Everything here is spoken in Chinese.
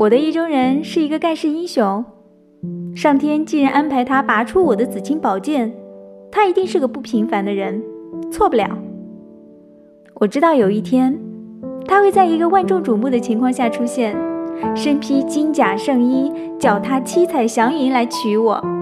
我的意中人是一个盖世英雄。上天既然安排他拔出我的紫青宝剑他一定是个不平凡的人错不了。我知道有一天他会在一个万众瞩目的情况下出现身披金甲圣衣脚踏七彩祥云来娶我。